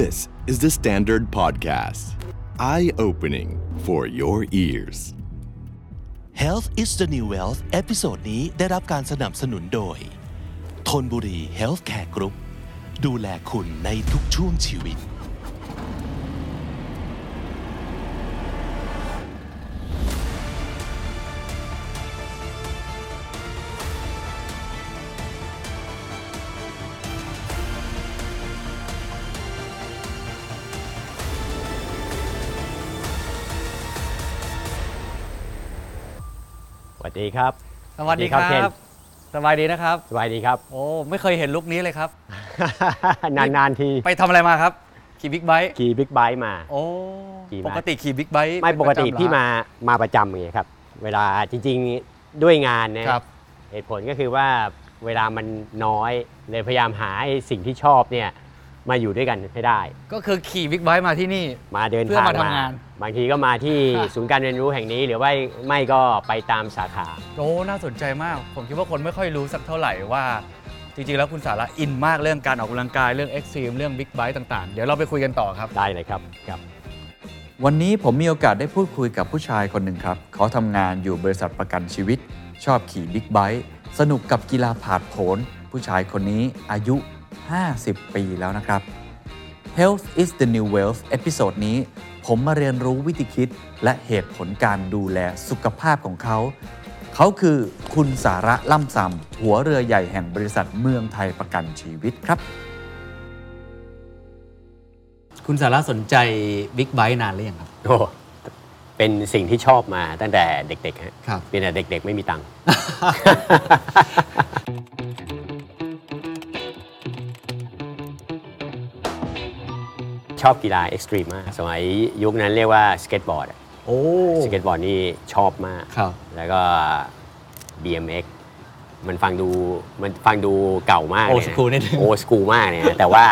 This is THE STANDARD Podcast. Eye opening for your ears. Health is the new wealth episode นี้ได้รับการสนับสนุนโดยธนบุรี Healthcare Group ดูแลคุณในทุกช่วงชีวิต ดีครับ สวัสดีครับสวัสดีครับสบายดีนะครับสวัสดีครับ โอ้ไม่เคยเห็น look นี้เลยครับ นาน ๆ ที ไปทำอะไรมาครับ ขี่ big bike ขี่ big bike มา โอ้ขี่มา ปกติขี่ big bike มาเป็นปกติประจำเหรอพี่มามาประจำไงครับ เวลาจริง ๆ ด้วยงานนะ ครับ เหตุผลก็คือว่าเวลามันน้อยเลยพยายามหาไอ้สิ่งที่ชอบเนี่ย มาอยู่ด้วยกันให้ได้ ก็คือขี่ big bike มาที่นี่ มาเดินเพื่อทางมาทำงาน บางทีก็มาที่ค่ะศูนย์การเรียนรู้แห่งนี้ หรือว่าไม่ก็ไปตามสาขาโอ้น่าสนใจมาก ผมคิดว่าคนไม่ค่อยรู้สักเท่าไหร่ว่า จริงๆ แล้วคุณสาระอินมากเรื่องการออกกำลังกายเรื่อง extreme เรื่อง big bike ต่างๆ เดี๋ยวเราไปคุยกันต่อครับ ได้เลยครับครับ วันนี้ผมมีโอกาสได้พูดคุยกับผู้ชายคนหนึ่งครับ เขาทำงานอยู่บริษัทประกันชีวิต ชอบขี่ big bike สนุกกับกีฬาผาดโผนผู้ชายคนนี้อายุ 50 ปีแล้วนะครับ Health is the new wealth episode นี้ ผมมาเรียนรู้วิธีคิดและเหตุผลการดูแลสุขภาพของเขา เขาคือคุณสาระล่ำซำหัวเรือใหญ่แห่งบริษัทเมืองไทยประกันชีวิตครับ คุณสาระสนใจ big bike นานหรือยังครับ โอ้เป็นสิ่งที่ชอบมาตั้งแต่เด็กๆฮะครับเป็นแต่เด็กๆไม่มีตังค์ ชอบกีฬา extreme มาก สมัยยุคนั้นเรียกว่าสเก็ตบอร์ดอะโอ้ สเก็ตบอร์ดนี่ชอบมาก ครับ แล้วก็ BMX มันฟังดูมันฟังดูเก่ามากเลย Old school นิดนึง โอสกูมากเนี่ยนะแต่ว่า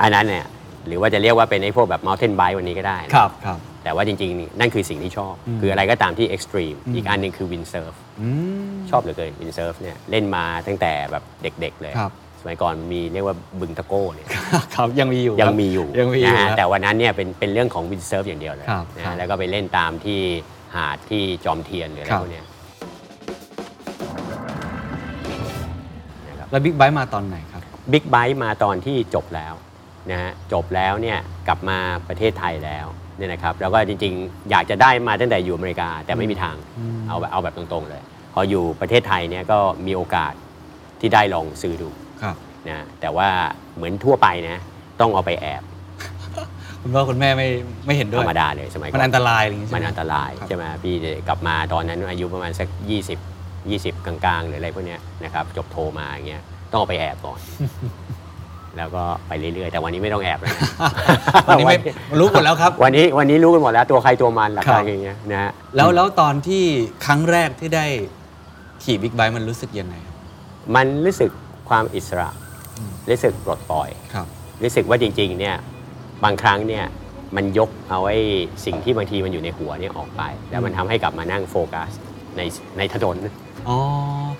อันนั้นเนี่ยหรือว่าจะเรียกว่าเป็นไอ้พวกแบบ mountain bike วันนี้ก็ได้นะ ครับครับ แต่ว่าจริงๆนี่นั่นคือสิ่งที่ชอบ คืออะไรก็ตามที่ extreme อีกอันหนึ่งคือ windsurf อืม ชอบเหลือเกิน windsurf เนี่ยเล่นมาตั้งแต่แบบเด็กๆเลย ครับส มัยก่อนมีเรียกว่าบึงตะโก้เนี่ยครับยังมีอยู่ยังครับมีอยู่ยังมีอยู่นะฮะครับแต่วันนั้นเนี่ยเป็นเป็นเรื่องของ windsurf อย่างเดียวเลยครับนะครัฮะบแล้วก็ไปเล่นตามที่หาดที่จอมเทียนหรืออะไรครับพวกเนี้ยนะครับแล้วบิ๊กไบค์มาตอนไหนครับบิ๊กไบค์มาตอนที่จบแล้วนะฮะจบแล้วเนี่ยกลับมาประเทศไทยแล้วเนี่ยนะครับแล้วก็จริงๆ อยากจะได้มาตั้งแต่อยู่อเมริกาแต่ไม่มีทางอืมเอาแบบเอาแบบตรงๆเลย พออยู่ประเทศไทยเนี่ยก็มีโอกาสที่ได้ลองซื้อดู ครับนะแต่ว่าเหมือนทั่วไปนะ ต้องเอาไปแอบคุณพ่อคุณแม่ไม่ไม่เห็นด้ธวรยรมดาเลยสมัยก่มันอนอันตรายอะไรอย่างงี้ใช่มัไหนมอันตรายครับใช่ไหมพี่กลับมาตอนนั้นอายุประมาณสัก 20 20 กลางๆ หรืออะไรพวกเนี้ยนะครับจบโทรมาอย่างเงี้ยต้องเอาไปแอบก่อน แล้วก็ไปเรื่อยๆ แต่วันนี้ไม่ต้องแอบแล้วนะ วันนี้ไม่รู้หมดแล้วครับ วันนี้วันนี้รู้กันหมดแล้วตัวใครตัวมันหลักครัการบอย่างเงี้ยนะฮะแล้วแล้วตอนที่ครั้งแรกที่ได้ขี่บิ๊กไบค์มันรู้สึกยังไงครับ มันรู้สึก ความอิสระอืมรู้สึกปลดปล่อยครับรู้สึกว่าจริงๆเนี่ยบางครั้งเนี่ยมันยกเอาไอ้สิ่งที่บางทีมันอยู่ในหัวเนี่ยออกไป แล้วมันทำให้กลับมานั่งโฟกัสในในถนนอ๋อ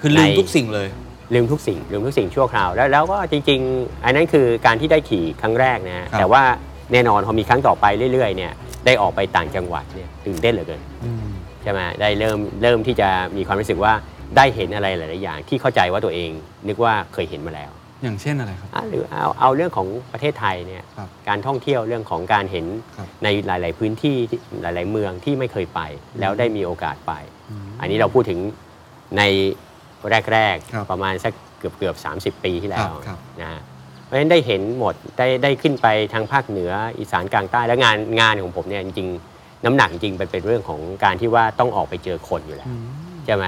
คือลืมในทุกสิ่งเลยลืมทุกสิ่งลืมทุกสิ่งชั่วคราวแล้วแล้วก็จริง ๆ อันนั้นคือการที่ได้ขี่ครั้งแรกนะฮะครับแต่ว่าแน่นอนพอมีครั้งต่อไปเรื่อยๆเนี่ยได้ออกไปต่างจังหวัดเนี่ยตื่นเต้นเหลือเกินอืมใช่ไหมได้เริ่มเริ่มที่จะมีความรู้สึกว่า ได้เห็นอะไรหลาย ๆ อย่าง ที่เข้าใจว่าตัวเองนึกว่าเคยเห็นมาแล้วอย่างเช่นอะไรครับ อะหรือเอาเอาเรื่องของประเทศไทยเนี่ยครับการท่องเที่ยวเรื่องของการเห็นครับ ในหลาย ๆ พื้นที่ที่หลาย ๆ เมืองที่ไม่เคยไป แล้วได้มีโอกาสไปอืมอันนี้เราพูดถึงในแรก ครับๆ ประมาณสักเกือบเกือบๆ30 ปีที่แล้ครัวบครับ นะฮะเพราะฉะนั้นได้เห็นหมดได้ได้ขึ้นไปทางภาคเหนืออีสานกลางใต้แล้วงานงานของผมเนี่ยจริง ๆ น้ำหนักจริงๆเป็นเป็นเรื่องของการที่ว่าต้องออกไปเจอคนอยู่แล้ว อืม ใช่ไหม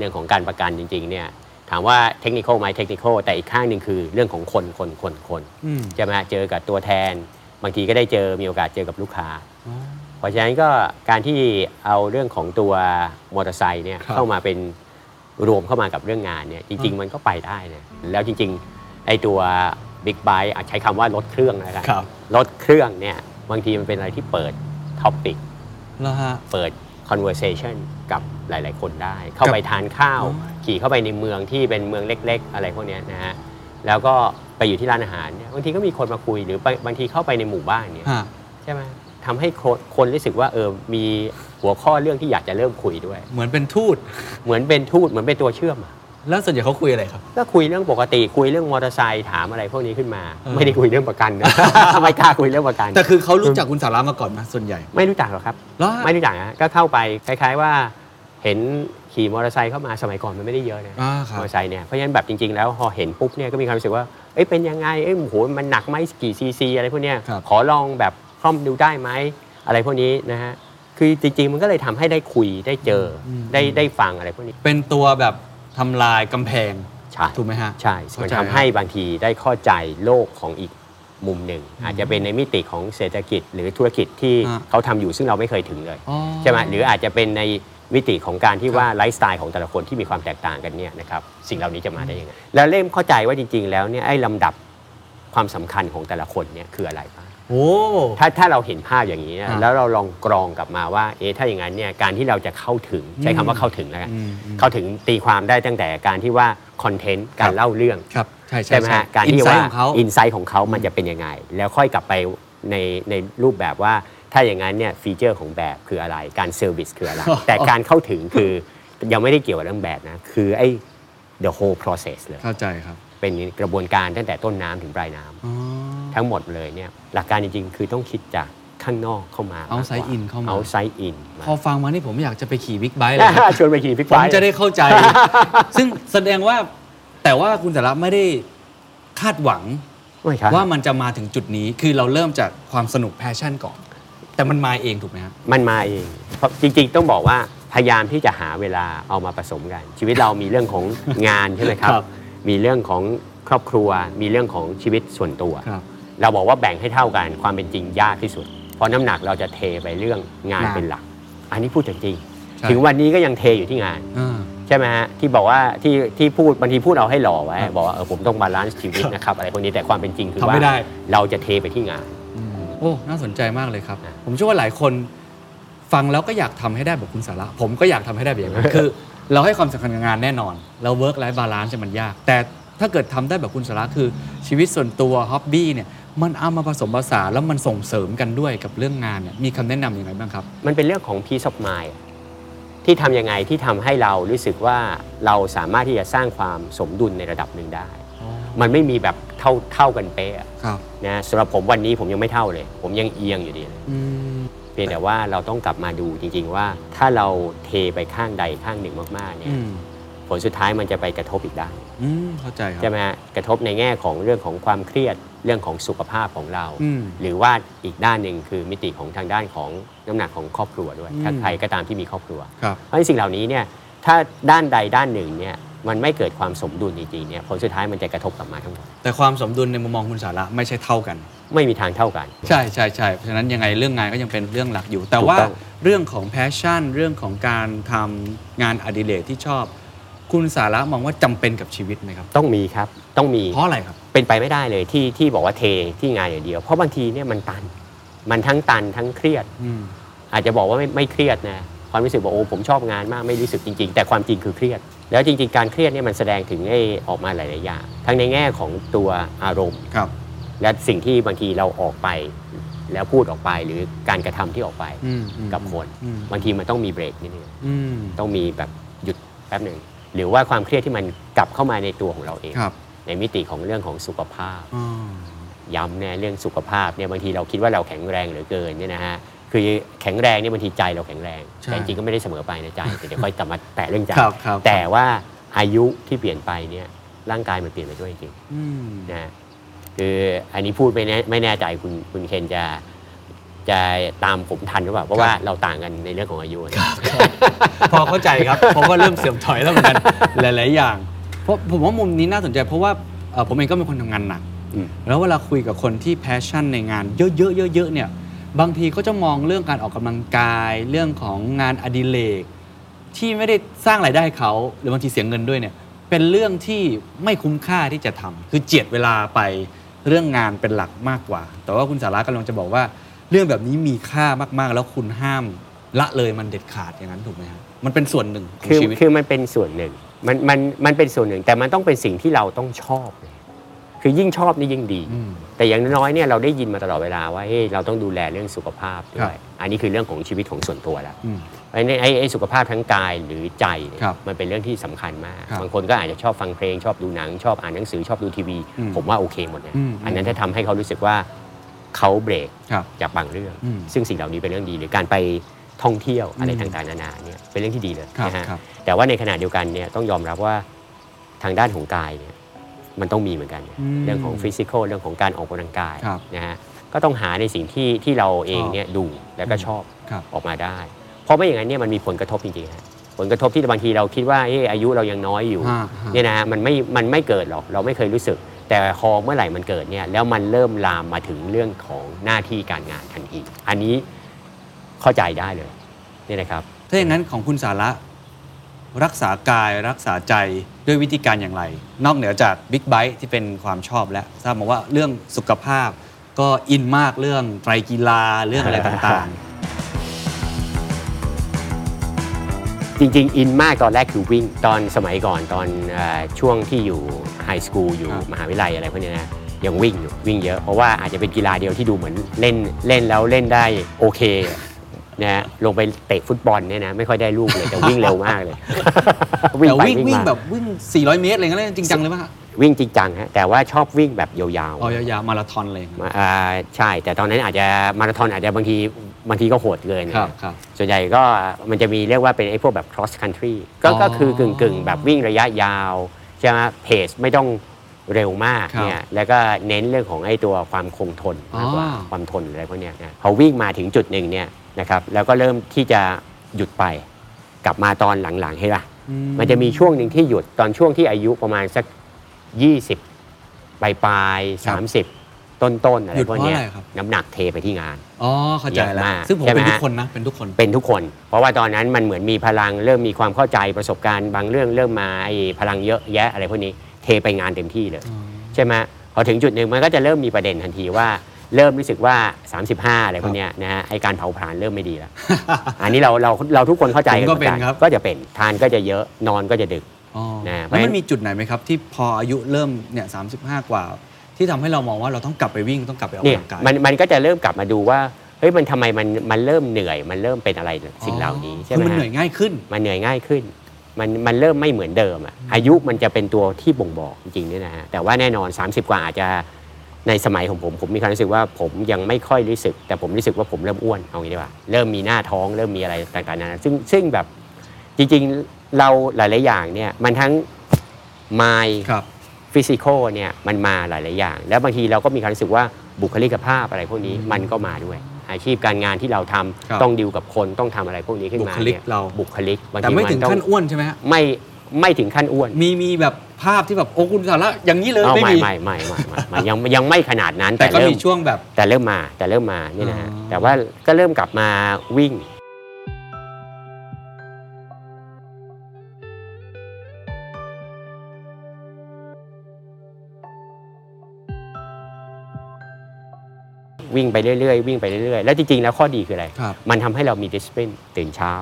เรื่องของการประกันจริงๆเนี่ยถามว่าเทคนิคไหมเทคนิคแต่อีกข้างหนึ่งคือเรื่องของคนคนคนคนอืมใช่ไหมเจอกับตัวแทน บางทีก็ได้เจอมีโอกาสเจอกับลูกค้าอ๋อเพราะฉะนั้นก็การที่เอาเรื่องของตัวมอเตอร์ไซค์เนี่ยครับเข้ามาเป็นรวมเข้ามากับเรื่องงานเนี่ยจริง ๆ มันก็ไปได้นะแล้วจริงๆไอ้ตัว big bike ใช้คำว่ารถเครื่องนะครับครับรถเครื่องเนี่ยบางทีมันเป็นอะไรที่เปิด topic แล้วฮะเปิด conversation กับ หลาย ๆ คนได้ เข้าไปทานข้าวอ๋อขี่เข้าไปในเมืองที่เป็นเมืองเล็ก ๆ อะไรพวกเนี้ยนะฮะแล้วก็ไปอยู่ที่ร้านอาหารเนี่ยบางทีก็มีคนมาคุยหรือบางบางทีเข้าไปในหมู่บ้านเนี่ยฮะใช่ไหมทำให้คนคนรู้สึกว่าเออมีหัวข้อเรื่องที่อยากจะเริ่มคุยด้วย เหมือนเป็นทูตเหมือนเป็นทูตเหมือนเป็นตัวเชื่อมอะแล้วส่วนใหญ่เขาคุยอะไรครับ ก็คุยเรื่องปกติคุยเรื่องมอเตอร์ไซค์ถามอะไรพวกนี้ขึ้นมาเออไม่ได้คุยเรื่องประกันนะไม่กล้าคุยเรื่องประกัน แต่คือเขารู้จักคุณสาระมาก่อนไหมส่วนใหญ่ ไม่รู้จักหรอกครับแล้วไม่รู้จักนะก็เข้าไปคล้าย ๆว่า เห็นขี่มอเตอร์ไซค์เข้ามาสมัยก่อนมันไม่ได้เยอะนะอ่าคมรัอบเตอร์ไซค์เนี่ยเพราะฉะนั้นแบบจริง ๆ แล้วพอเห็นปุ๊บเนี่ยก็มีความรู้สึกว่าเอ้ยเป็นยังไงเอ้ยโอ้โหมันหนักไหมกี่ซีซีอะไรพวกเนี้ยครับ ขอลองแบบคร่อมดูได้ไหมอะไรพวกนี้นะฮะคือจริง ๆ มันก็เลยทำให้ได้คุยได้เจอได้ได้ฟังอะไรพวกนี้เป็นตัวแบบทำลายกำแพง ใช่ ถูกไหมฮะใช่เข้ามันใจทำให้บางทีได้เข้าใจโลกของอีกมุมหนึ่ง อาจจะเป็นในมิติของเศรษฐกิจหรือธุรกิจที่อ่า เขาทำอยู่ซึ่งเราไม่เคยถึงเลย อ๋อ ใช่ไหมหรืออาจจะเป็นใน มิติของการที่ว่าไลฟ์สไตล์ของแต่ละคนที่มีความแตกต่างกันเนี่ยนะครับสิ่งเหล่านี้จะมาได้ยังไงแล้วเริ่มเข้าใจว่าจริง ๆ แล้วเนี่ยไอ้ลำดับความสำคัญของแต่ละคนเนี่ยคืออะไรบ้างโอ้ถ้าถ้าเราเห็นภาพอย่างนี้เนี่ยอ่าแล้วเราลองกรองกลับมาว่าเอ๊ะถ้าอย่างนั้นเนี่ยการที่เราจะเข้าถึงใช้คำว่าเข้าถึงแล้วกันอืมอืมเข้าถึงตีความได้ตั้งแต่การที่ว่า content การเล่าเรื่องครับใช่ใช่ใช่ไหมใช่ฮะการอินที่ไซว่าต์ของเขาอินไซต์ของเขามันจะเป็นยังไง แล้วค่อยกลับไปในในรูปแบบว่า ถ้าอย่างนั้นเนี่ย feature ของแบบคืออะไร การ service คืออะไร แต่การเข้าถึงคือยังไม่ได้เกี่ยวกับเรื่องแบบนะ คือไอ้ the whole process เลย เข้าใจครับ เป็นกระบวนการตั้งแต่ต้นน้ำถึงปลายน้ำอ๋อทั้งหมดเลยเนี่ยหลักการจริงๆ คือต้องคิดจากข้างนอกเข้ามา Outside in เข้ามาเอาไซด์อินพอฟังมานี่ผมอยากจะไปขี่ big bike เลยครับชวนไปขี่ big bike จะได้เข้าใจ ซึ่งแสดงว่าแต่ว่าคุณสาระไม่ได้คาดหวังไม่ครับว่ามันจะมาถึงจุดนี้คือเราเริ่มจากความสนุก passion ก่อน แต่มันมาเองถูกไหมครับมันมาเอง เพราะจริงๆต้องบอกว่าพยายามที่จะหาเวลาเอามาผสมกัน ชีวิตเรามีเรื่องของงานใช่ไหมครับ ครับมีเรื่องของครอบครัว มีเรื่องของชีวิตส่วนตัว ครับเราบอกว่าแบ่งให้เท่ากันความเป็นจริงยากที่สุด เพราะน้ำหนักเราจะเทไปเรื่องงานงานเป็นหลัก อันนี้พูดจริงใช่ๆถึงวันนี้ก็ยังเทอยู่ที่งาน อ่า ใช่ไหมฮะที่บอกว่าที่ที่พูดบางทีพูดเอาให้หล่อไว้ ครับบอกว่าเออผมต้อง balance ชีวิตนะครับอะไรพวกนี้แต่ความเป็นจริงคือทำว่าไม่ได้ เราจะเทไปที่งาน โอ้น่าสนใจมากเลยครับนะผมเชื่อว่าหลายคนฟังแล้วก็อยากทำให้ได้แบบคุณสาระ ผมก็อยากทำให้ได้แบบนั้นคือ เราให้ความสำคัญกับงานแน่นอน เรา work-life balance มันยาก แต่ถ้าเกิดทำได้แบบคุณสาระคือชีวิตส่วนตัว hobby เนี่ยมันเอามาผสมผสานแล้วมันส่งเสริมกันด้วยกับเรื่องงานเนี่ยมีคำแนะนำยังไงบ้างครับ มันเป็นเรื่องของ peace of mind ที่ทำยังไงที่ทำให้เรารู้สึกว่าเราสามารถที่จะสร้างความสมดุลในระดับหนึ่งได้ มันไม่มีแบบเท่าเท่ากันเป๊ะอะครับนะสำหรับผมวันนี้ผมยังไม่เท่าเลย ผมยังเอียงอยู่ดีเลยอืม เพียงแต่ว่าเราต้องกลับมาดูจริง ๆ ว่าถ้าเราเทไปข้างใดข้างหนึ่งมากๆเนี่ยอืมผลสุดท้ายมันจะไปกระทบอีกด้าน อืมเข้าใจครับใช่ไหมฮะกระทบในแง่ของเรื่องของความเครียดเรื่องของสุขภาพของเรา อืมหรือว่าอีกด้านหนึ่งคือมิติของทางด้านของน้ำหนักของครอบครัวด้วยถ้าอืมใครก็ตามที่มีครอบครัว ครับ เพราะฉะนั้นสิ่งเหล่านี้เนี่ยถ้าด้านใดด้านหนึ่งเนี่ย มันไม่เกิดความสมดุลจริงๆเนี่ยผลสุดท้ายมันจะกระทบกลับมาทั้งหมดแต่ความสมดุลในมุมมองคุณสาระไม่ใช่เท่ากัน ไม่มีทางเท่ากัน ใช่ใช่ใช่เพราะฉะนั้นยังไงเรื่องงานก็ยังเป็นเรื่องหลักอยู่ แต่ถูกว่าต้อง เรื่องของ passion เรื่องของการทำงานอดิเรกที่ชอบ คุณสาระมองว่าจำเป็นกับชีวิตไหมครับ ต้องมีครับต้องมี เพราะอะไรครับ เป็นไปไม่ได้เลยที่ที่บอกว่าเทที่งานอย่างเดียว เพราะบางทีเนี่ยมันตัน มันทั้งตันทั้งเครียดอืมอาจจะบอกว่าไม่ไม่เครียดนะ ความรู้สึกว่าโอ้ผมชอบงานมากไม่รู้สึกจริง ๆ แต่ความจริงคือเครียด แล้วจริง ๆ การเครียดเนี่ยมันแสดงถึงไอ้ออกมาหลายๆอย่างทั้งในแง่ของตัวอารมณ์ ครับ และสิ่งที่บางทีเราออกไป แล้วพูดออกไปหรือการกระทำที่ออกไปอืมอืมกับคนอืมบางทีมันต้องมีเบรกนิดนึงอืมต้องมีแบบหยุดแป๊บหนึ่งหรือว่าความเครียดที่มันกลับเข้ามาในตัวของเราเอง ครับในมิติของเรื่องของสุขภาพอ๋อย้ำเนี่ยเรื่องสุขภาพเนี่ยบางทีเราคิดว่าเราแข็งแรงเหลือเกินเนี่ยนะฮะ คือแข็งแรงเนี่ยบางทีใจเราแข็งแรง ใช่แต่จริงๆก็ไม่ได้เสมอไปนะใจแต่เดี๋ยวค่อยกลับมาแตะเรื่องใจครับครับ แต่ว่าอายุที่เปลี่ยนไปเนี่ยร่างกายมันเปลี่ยนไปด้วยจริงอืม ๆนะฮะคืออันนี้พูดไม่แน่ไม่แน่ใจคุณคุณเคนจะจะตามผมทันหรือเปล่าเพราะว่าเราต่างกันในเรื่องของอายุนะ พอเข้าใจครับเพราะว่าเริ่มเสื่อมถอยแล้วเหมือนกัน หลาย ๆ อย่าง เพราะผมว่ามุมนี้น่าสนใจ เพราะว่าเอ่อผมเองก็เป็นคนทำงานหนัก อืม แล้วเวลาคุยกับคนที่แพชชั่นในงานเยอะ ๆ เยอะ ๆ เนี่ย บางทีก็จะมองเรื่องการออกกำลังกาย เรื่องของงานอดิเรกที่ไม่ได้สร้างรายได้ให้เขาหรือบางทีเสียเงินด้วยเนี่ยเป็นเรื่องที่ไม่คุ้มค่าที่จะทำคือเจียดเวลาไปเรื่องงานเป็นหลักมากกว่า แต่ว่าคุณสาระกำลังจะบอกว่า เรื่องแบบนี้มีค่ามากๆ แล้วคุณห้ามละเลยมันเด็ดขาดอย่างนั้นถูกไหมครับมันเป็นส่วนหนึ่งของคือชีวิตคือมันเป็นส่วนหนึ่งมันมันมันเป็นส่วนหนึ่ง แต่มันต้องเป็นสิ่งที่เราต้องชอบเลย คือยิ่งชอบนี่ยิ่งดีอืมแต่อย่างน้อยๆเนี่ยเราได้ยินมาตลอดเวลาว่าเฮ้ยเราต้องดูแลเรื่องสุขภาพด้ครัวยบอันนี้คือเรื่องของชีวิตของส่วนตัวแล้วอืมไอ้นี่ไอ้ไอ้สุขภาพทั้งกายหรือใจเนี่ยครับมันเป็นเรื่องที่สำคัญมากครับบางคนก็อาจจะชอบฟังเพลงชอบดูหนัง ชอบอ่านหนังสือชอบดูทีวีอืมผมว่าโอเคหมดเลยอืมอันนั้นถ้าทำให้เขารู้สึกว่าเขาเบรกครับจากบางเรื่องอืมซึ่งสิ่งเหล่านี้เป็นเรื่องดีหรือการไปท่องเที่ยวอะไรอืมต่างๆนานาเนี่ยเป็นเรื่องที่ดีเลยครับนะฮะครับแต่ว่าในขณะเดียวกันเนี่ยต้องยอมรับว่าทางด้านของกายเนี่ย มันต้องมีเหมือนกันอืมเรื่องของฟิสิกอลเรื่องของการออกกำลังกายครับนะฮะก็ต้องหาในสิ่งที่ที่เราเองเนี่ยดูแล้วก็ชอบครับออกมาได้ เพราะไม่อย่างนั้นเนี่ยมันมีผลกระทบจริงๆฮะผลกระทบที่บางทีเราคิดว่าเอออายุเรายังน้อยอยู่ฮะฮะเนี่ยนะฮะมันไม่มันไม่เกิดหรอกเราไม่เคยรู้สึก แต่พอเมื่อไหร่มันเกิดเนี่ยแล้วมันเริ่มลามมาถึงเรื่องของหน้าที่การงานทันทีอันนี้เข้าใจได้เลยนี่นะครับถ้าอย่างนั้นของคุณสาระ รักษากายรักษาใจด้วยวิธีการอย่างไร นอกเหนือจากบิ๊กไบ e ที่เป็นความชอบแล้วทราบมาว่าเรื่องสุขภาพ ก็อินมากเรื่องไตรกีฬาเรื่องอะไรต่างจริงๆ อินมากตอนแรกคือวิ่งตอนสมัยก่อนตอนเออช่วงที่อยู่ไฮสคูลอยู่ครับมหาวิทยาลัยอะไรพวกเนี้ยนะยังวิ่งอยู่วิ่งเยอะเพราะว่าอาจจะเป็นกีฬาเดียวที่ดูเหมือนเล่นเล่นแล้วเล่นได้โอเค นะฮะลงไปเตะฟุตบอลเนี่ยนะไม่ค่อยได้ลูกเลยแต่วิ่งเร็วมากเลยๆแต่ไปวิ่งวิ่งมาแบบวิ่ง 400 เมตรอะไรเงี้ยจริงจังเลยป่ะฮะวิ่งจริงจังฮะแต่ว่าชอบวิ่งแบบยาวอ๋อยาวๆมาราธอนเลยๆมาอ่าใช่ แต่ตอนนั้นอาจจะมาราธอนอาจจะบางทีบางทีก็โหดเกิน ครับครับ ส่วนใหญ่ก็มันจะมีเรียกว่าเป็นไอ้พวกแบบ cross country ก็อ๋อก็คือกึ่งกึ่งๆ แบบวิ่งระยะยาวใช่ไหมเพจไม่ต้องเร็วมากครับเนี่ยแล้วก็เน้นเรื่องของไอ้ตัวความคงทนมากกว่าอ๋อ ความทนอะไรพวกเนี้ยนะพอวิ่งมาถึงจุดหนึ่งเนี่ย นะครับแล้วก็เริ่มที่จะหยุดไป กลับมาตอนหลังๆให้ละอืมันจะมีช่วงหนึ่งที่หยุดตอนช่วงที่อายุประมาณสัก 20ปลายปลายๆครับ30 ต้นๆอะไรหยุดพวกเนี้ยเพราะอะไรครับ น้ำหนักเทไปที่งาน อ๋อเข้าใจแล้วเยอะมากซึ่งผมใช่ไหม เป็นทุกฮะคนนะเป็นทุกคน เป็นทุกคน เพราะว่าตอนนั้นมันเหมือนมีพลังเริ่มมีความเข้าใจประสบการณ์บางเรื่องเริ่มมาไอ้พลังเยอะแยะอะไรพวกนี้เทไปงานเต็มที่เลย ใช่ไหมพอถึงจุดหนึ่งมันก็จะเริ่มมีประเด็นทันทีว่า เริ่มรู้สึกว่า 35 อะไรพวกเนี้ยนะฮะไอการเผาผลาญเริ่มไม่ดีแล้ว อันนี้เราเราเราทุกคนเข้าใจผมก็หมือเป็นครับ ก็จะเป็นทานก็จะเยอะนอนก็จะดึก อ๋อนะแล้วมันมีจุดไหนไหมครับที่พออายุเริ่มเนี่ยสามกว่า ที่ทำให้เรามองว่าเราต้องกลับไปวิ่งต้องกลับไปออกเนี่ยกำลังกาย มันมันก็จะเริ่มกลับมาดูว่าเฮ้ยมันทำไมมันมันเริ่มเหนื่อย มันเริ่มเป็นอะไรสิ่งเหล่านี้ใช่ไหคืมอมันฮะ เหนื่อยง่ายขึ้น มันเหนื่อยง่ายขึ้น มันมันเริ่มไม่เหมือนเดิมอะอายุมันจะเป็นตัวที่บ่งบอกจริงๆเนี่ยนะฮะ แต่ว่าแน่นอน 30 กว่าอาจจะ ในสมัยของผมผมมีความรู้สึกว่าผมยังไม่ค่อยรู้สึก แต่ผมรู้สึกว่าผมเริ่มอ้วนเอางี้ดีกว่าเริ่มมีหน้าท้องเริ่มมีอะไรต่างๆนานาซึ่งซึ่งแบบจริงๆเราหลายๆอย่างเนี่ยมันทั้ง mind ครับฟิสิกอลเนี่ยมันมาหลายๆอย่าง แล้วบางทีเราก็มีความรู้สึกว่าบุคลิกภาพอะไรพวกนี้มันก็มาด้วย อาชีพการงานที่เราทำครับต้องดิวกับคนต้องทำอะไรพวกนี้ขึ้นมาบุคลิกนี่ยเราบุคลิกบางแต่ทีไม่ถึงต้อขั้นอ้วนใช่ไหมฮะไม่ ไม่ถึงขั้นอ้วนมีมีแบบภาพที่แบบโอ้คุณสาระอย่างนี้เลยเอาไม่ไม่มีไม่ไม่ไม่ไม่ไม่ยังยังไม่ขนาดนั้นแต่ก็เริ่มีช่วงแบบ แต่เริ่มมาแต่เริ่มมานี่นะฮะอ๋อแต่ว่าก็เริ่มกลับมาวิ่งวิ่งไปเรื่อยๆวิ่งไปเรื่อยๆ แล้วจริงๆ แล้วข้อดีคืออะไรครับมันทำให้เรามีดิส p ลินตื่นเช้า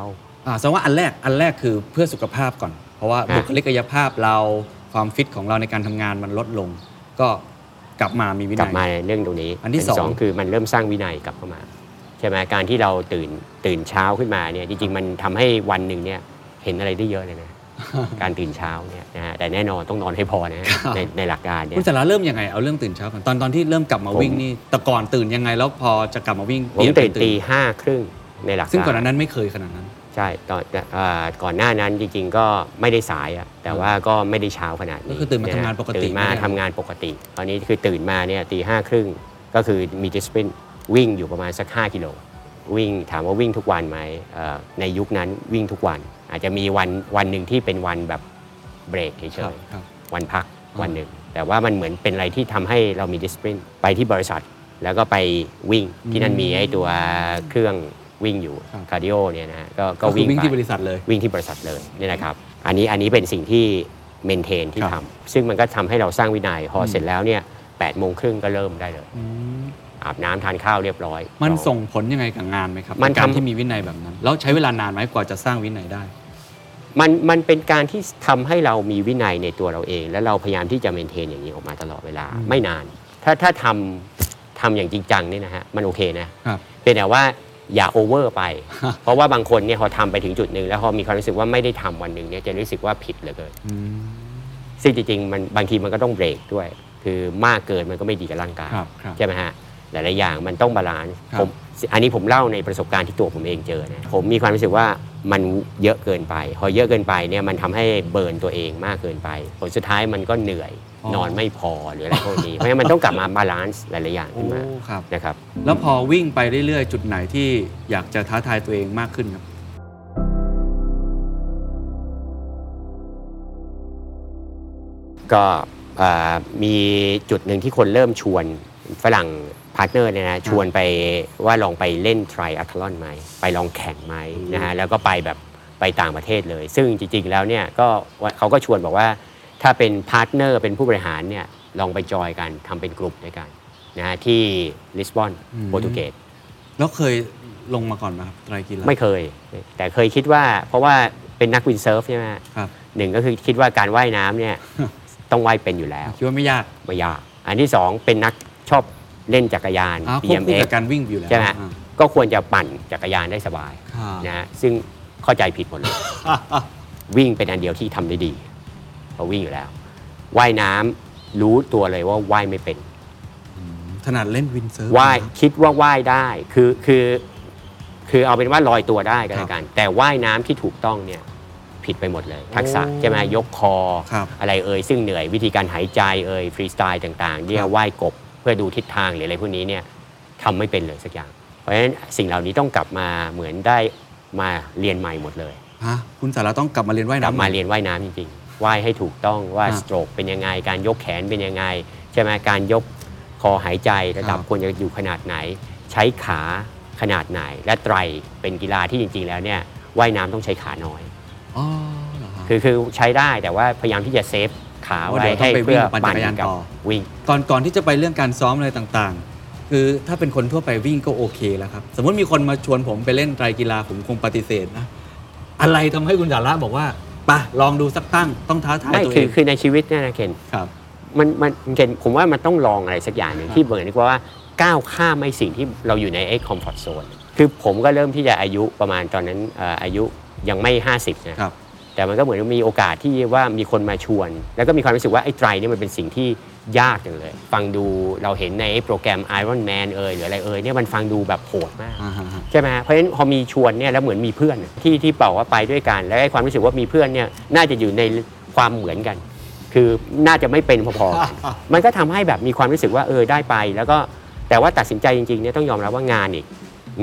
อ่าแสดงว่าอันแรกอันแรกคือเพื่อสุขภาพก่อน เพราะว่าฮะบุคลิกภาพเราความฟิตของเราในการทำงานมันลดลง ก็กลับมามีวิกนัลับยมาในเรื่องตรงนี้ อันที่เป็สองคือมันเริ่มสร้างวินัยกลับเข้ามาใช่ไหมการที่เราตื่นตื่นเช้าขึ้นมาเนี่ยจริงๆ มันทำให้วันหนึ่งเนี่ยเห็นอะไรได้เยอะเลยนะการตื่นเช้าเนี่ยนะฮะแต่แน่นอนต้องนอนให้พอนะฮะครับในในหลักการเนี่ยคุณสาระเริ่มยังไงเอาเรื่องตื่นเช้าก่อนตอนตอนที่เริ่มกลับมาผมวิ่งนี่แต่ก่อนตื่นยังไงแล้วพอจะกลับมาวิ่งผมเปลี่ยตื่นเป็ตีห้าครึ่งในหลักการซึ่งก่อนหน้านั้นไม่เคยขนาดนั้น ใช่ตอนอ่าก่อนหน้านั้นจริง ๆ ก็ไม่ได้สายอะแต่ว่าก็ไม่ได้เช้าขนาดนี้ก็คือตื่นมาทำงานปกติตื่นมาไม่ได้ทำงานปกติ ตอนนี้คือตื่นมาเนี่ยตีห้าครึ่งก็คือมีดิส p ลินวิ่งอยู่ประมาณสัก 5 กิโล วิ่งถามว่าวิ่งทุกวันไหมเอ่อในยุคนั้นวิ่งทุกวัน อาจจะมีวันวันหนึ่งที่เป็นวันแบบเบรกเฉครับยครับๆวันพักอ่า วันหนึ่ง แต่ว่ามันเหมือนเป็นอะไรที่ทำให้เรามีดิส p ลินไปที่บริษัท แล้วก็ไปวิ่งที่นั่นมีไอ้ตัวเครื่อง วิ่งอยู่ cardio เนี่ยนะฮะก็ก็ก็คือวิ่งวิ่งไป ที่บริษัทเลย วิ่งที่บริษัทเลยเนี่ยนะครับ อันนี้อันนี้เป็นสิ่งที่ maintain ที่ทำครับ ซึ่งมันก็ทำให้เราสร้างวินัยพอซ้อมเสร็จแล้วเนี่ยแปดโมงครึ่งก็เริ่มได้เลยอาบน้ำทานข้าวเรียบร้อย มันเราส่งผลยังไงกับงานไหมครับมันในการทำ ที่มีวินัยแบบนั้น แล้วใช้เวลานานไหมกว่าจะสร้างวินัยได้ มันมันเป็นการที่ทำให้เรามีวินัยในตัวเราเอง และเราพยายามที่จะ maintain อย่างนี้ออกมาตลอดเวลาไม่นาน ถ้าถ้าทำทำอย่างจริงจังเนี่ยนะฮะมันโอเคนะครับ เป็นแต่ว่า อย่า over ไป เพราะว่าบางคนเนี่ยพอทำไปถึงจุดหนึ่งแล้วพอมีความรู้สึกว่าไม่ได้ทำวันหนึ่งเนี่ยจะรู้สึกว่าผิดเหลือเกินอืมซึ่งจริงๆมันบางทีมันก็ต้องเบรกด้วย คือมากเกินมันก็ไม่ดีกับร่างกายครับครับใช่ไหมฮะหลายๆอย่างมันต้อง balance ครับผมอันนี้ผมเล่าในประสบการณ์ที่ตัวผมเองเจอนะผมมีความรู้สึกว่ามันเยอะเกินไป พอเยอะเกินไปเนี่ยมันทำให้ burn ตัวเองมากเกินไป ผลสุดท้ายมันก็เหนื่อย นอนไม่พอหรืออะไรพวกนี้ เพราะฉะนั้นมันต้องกลับมา balance หลาย ๆ อย่างโอ้ขึ้นมาครับ นะครับ แล้วพอวิ่งไปเรื่อยๆ จุดไหนที่อยากจะท้าทายตัวเองมากขึ้นครับ ก็เอ่อมีจุดหนึ่งที่คนเริ่มชวนฝรั่ง partner เนี่ยนะชวนไปว่าลองไปเล่น triathlon ไหมไปลองแข่งไหมนะฮะแล้วก็ไปแบบไปต่างประเทศเลย ซึ่งจริง ๆ แล้วเนี่ยก็เขาก็ชวนบอกว่า ถ้าเป็น partner เป็นผู้บริหารเนี่ยลองไปจอยกันทำเป็นกลุ่มด้วยกันนะฮะที่ลิสบอนอืม โปรตุเกส แล้วเคยลงมาก่อนไหมครับไตรกีฬาไม่เคย แต่เคยคิดว่าเพราะว่าเป็นนัก windsurf ใช่ไหมฮะครับหนึ่งก็คือคิดว่าการว่ายน้ำเนี่ย ต้องว่ายเป็นอยู่แล้วคิดว่าไม่ยากไม่ยากอันที่สองเป็นนักชอบเล่นจักรยานอ่าควบคู่ BMX กับการวิ่งอยู่แล้วใช่ไหมอ่าก็ควรจะปั่นจักรยานได้สบายครับนะฮะซึ่งเข้าใจผิดหมดเลย วิ่งเป็นอันเดียวที่ทำได้ดี เพราะวิ่งอยู่แล้วว่ายน้ำรู้ตัวเลยว่าว่ายไม่เป็นถนัดเล่น windsurfร์ฟว่ายนะคิดว่าว่ายได้คือคือคือเอาเป็นว่าลอยตัวได้ก็แล้วกัน แต่ว่ายน้ำที่ถูกต้องเนี่ยผิดไปหมดเลย ทักษะใช่ไหมยกคอครับอะไรเอ่ยซึ่งเหนื่อยวิธีการหายใจเอ่ยฟรีสไตล์ต่างๆเนี่ยครับว่ายกบเพื่อดูทิศทางหรืออะไรพวกนี้เนี่ยทำไม่เป็นเลยสักอย่าง เพราะฉะนั้นสิ่งเหล่านี้ต้องกลับมาเหมือนได้มาเรียนใหม่หมดเลยฮะคุณสาระต้องกลับมาเรียนว่ายกลับน้ำมาใหเรียนว่ายน้ำจริงๆ ว่ายให้ถูกต้องว่าครับสโตรกเป็นยังไง การยกแขนเป็นยังไงใช่ไหมการยกคอหายใจระดับครับควรจะอยู่ขนาดไหน ใช้ขาขนาดไหน และไตรเป็นกีฬาที่จริง ๆ แล้วเนี่ยว่ายน้ำต้องใช้ขาน้อยอ๋อเหรอฮะคือคือใช้ได้แต่ว่าพยายามที่จะเซฟขาว่าไว้เดี๋ยวต้อให้งไปวิ่เพื่งอปั่นจักรยานกับต่อวิ่งก่อนก่อนที่จะไปเรื่องการซ้อมอะไรต่างๆ คือถ้าเป็นคนทั่วไปวิ่งก็โอเคแล้วครับ สมมติมีคนมาชวนผมไปเล่นไตรกีฬาผมคงปฏิเสธนะอะไรทำให้คุณสาระบอกว่าไปะลองดูสักตั้งต้องท้าทายไม่ตัวคืเออง คือในชีวิตเนี่ยนะเคนครับ มันมันเคนผมว่ามันต้องลองอะไรสักอย่างหนึ่งที่เหมือนกับว่าก้าวข้ามไอ้สิ่งที่เราอยู่ในไอ้คอมฟอร์ทโซนคือผมก็เริ่มที่จะอายุประมาณตอนนั้นเอ่ออายุยังไม่ 50นะครับ แต่มันก็เหมือนมีโอกาสที่ว่ามีคนมาชวน แล้วก็มีความรู้สึกว่าไอ้ไตรเนี่ยมันเป็นสิ่งที่ยากจังเลย ฟังดูเราเห็นในไอ้โปรแกรม Iron Man เอยหรืออะไรเอยเนี่ยมันฟังดูแบบโหดมากอ่าฮะฮะใช่ไหมฮะเพราะฉะนั้นพอมีชวนเนี่ยแล้วเหมือนมีเพื่อนที่ที่บอกว่าไปด้วยกัน แล้วไอ้ความรู้สึกว่ามีเพื่อนเนี่ยน่าจะอยู่ในความเหมือนกัน คือน่าจะไม่เป็นพอๆกันมันก็ทำให้แบบมีความรู้สึกว่าเออได้ไป แล้วก็แต่ว่าตัดสินใจจริงๆเนี่ยต้องยอมรับว่างานอีก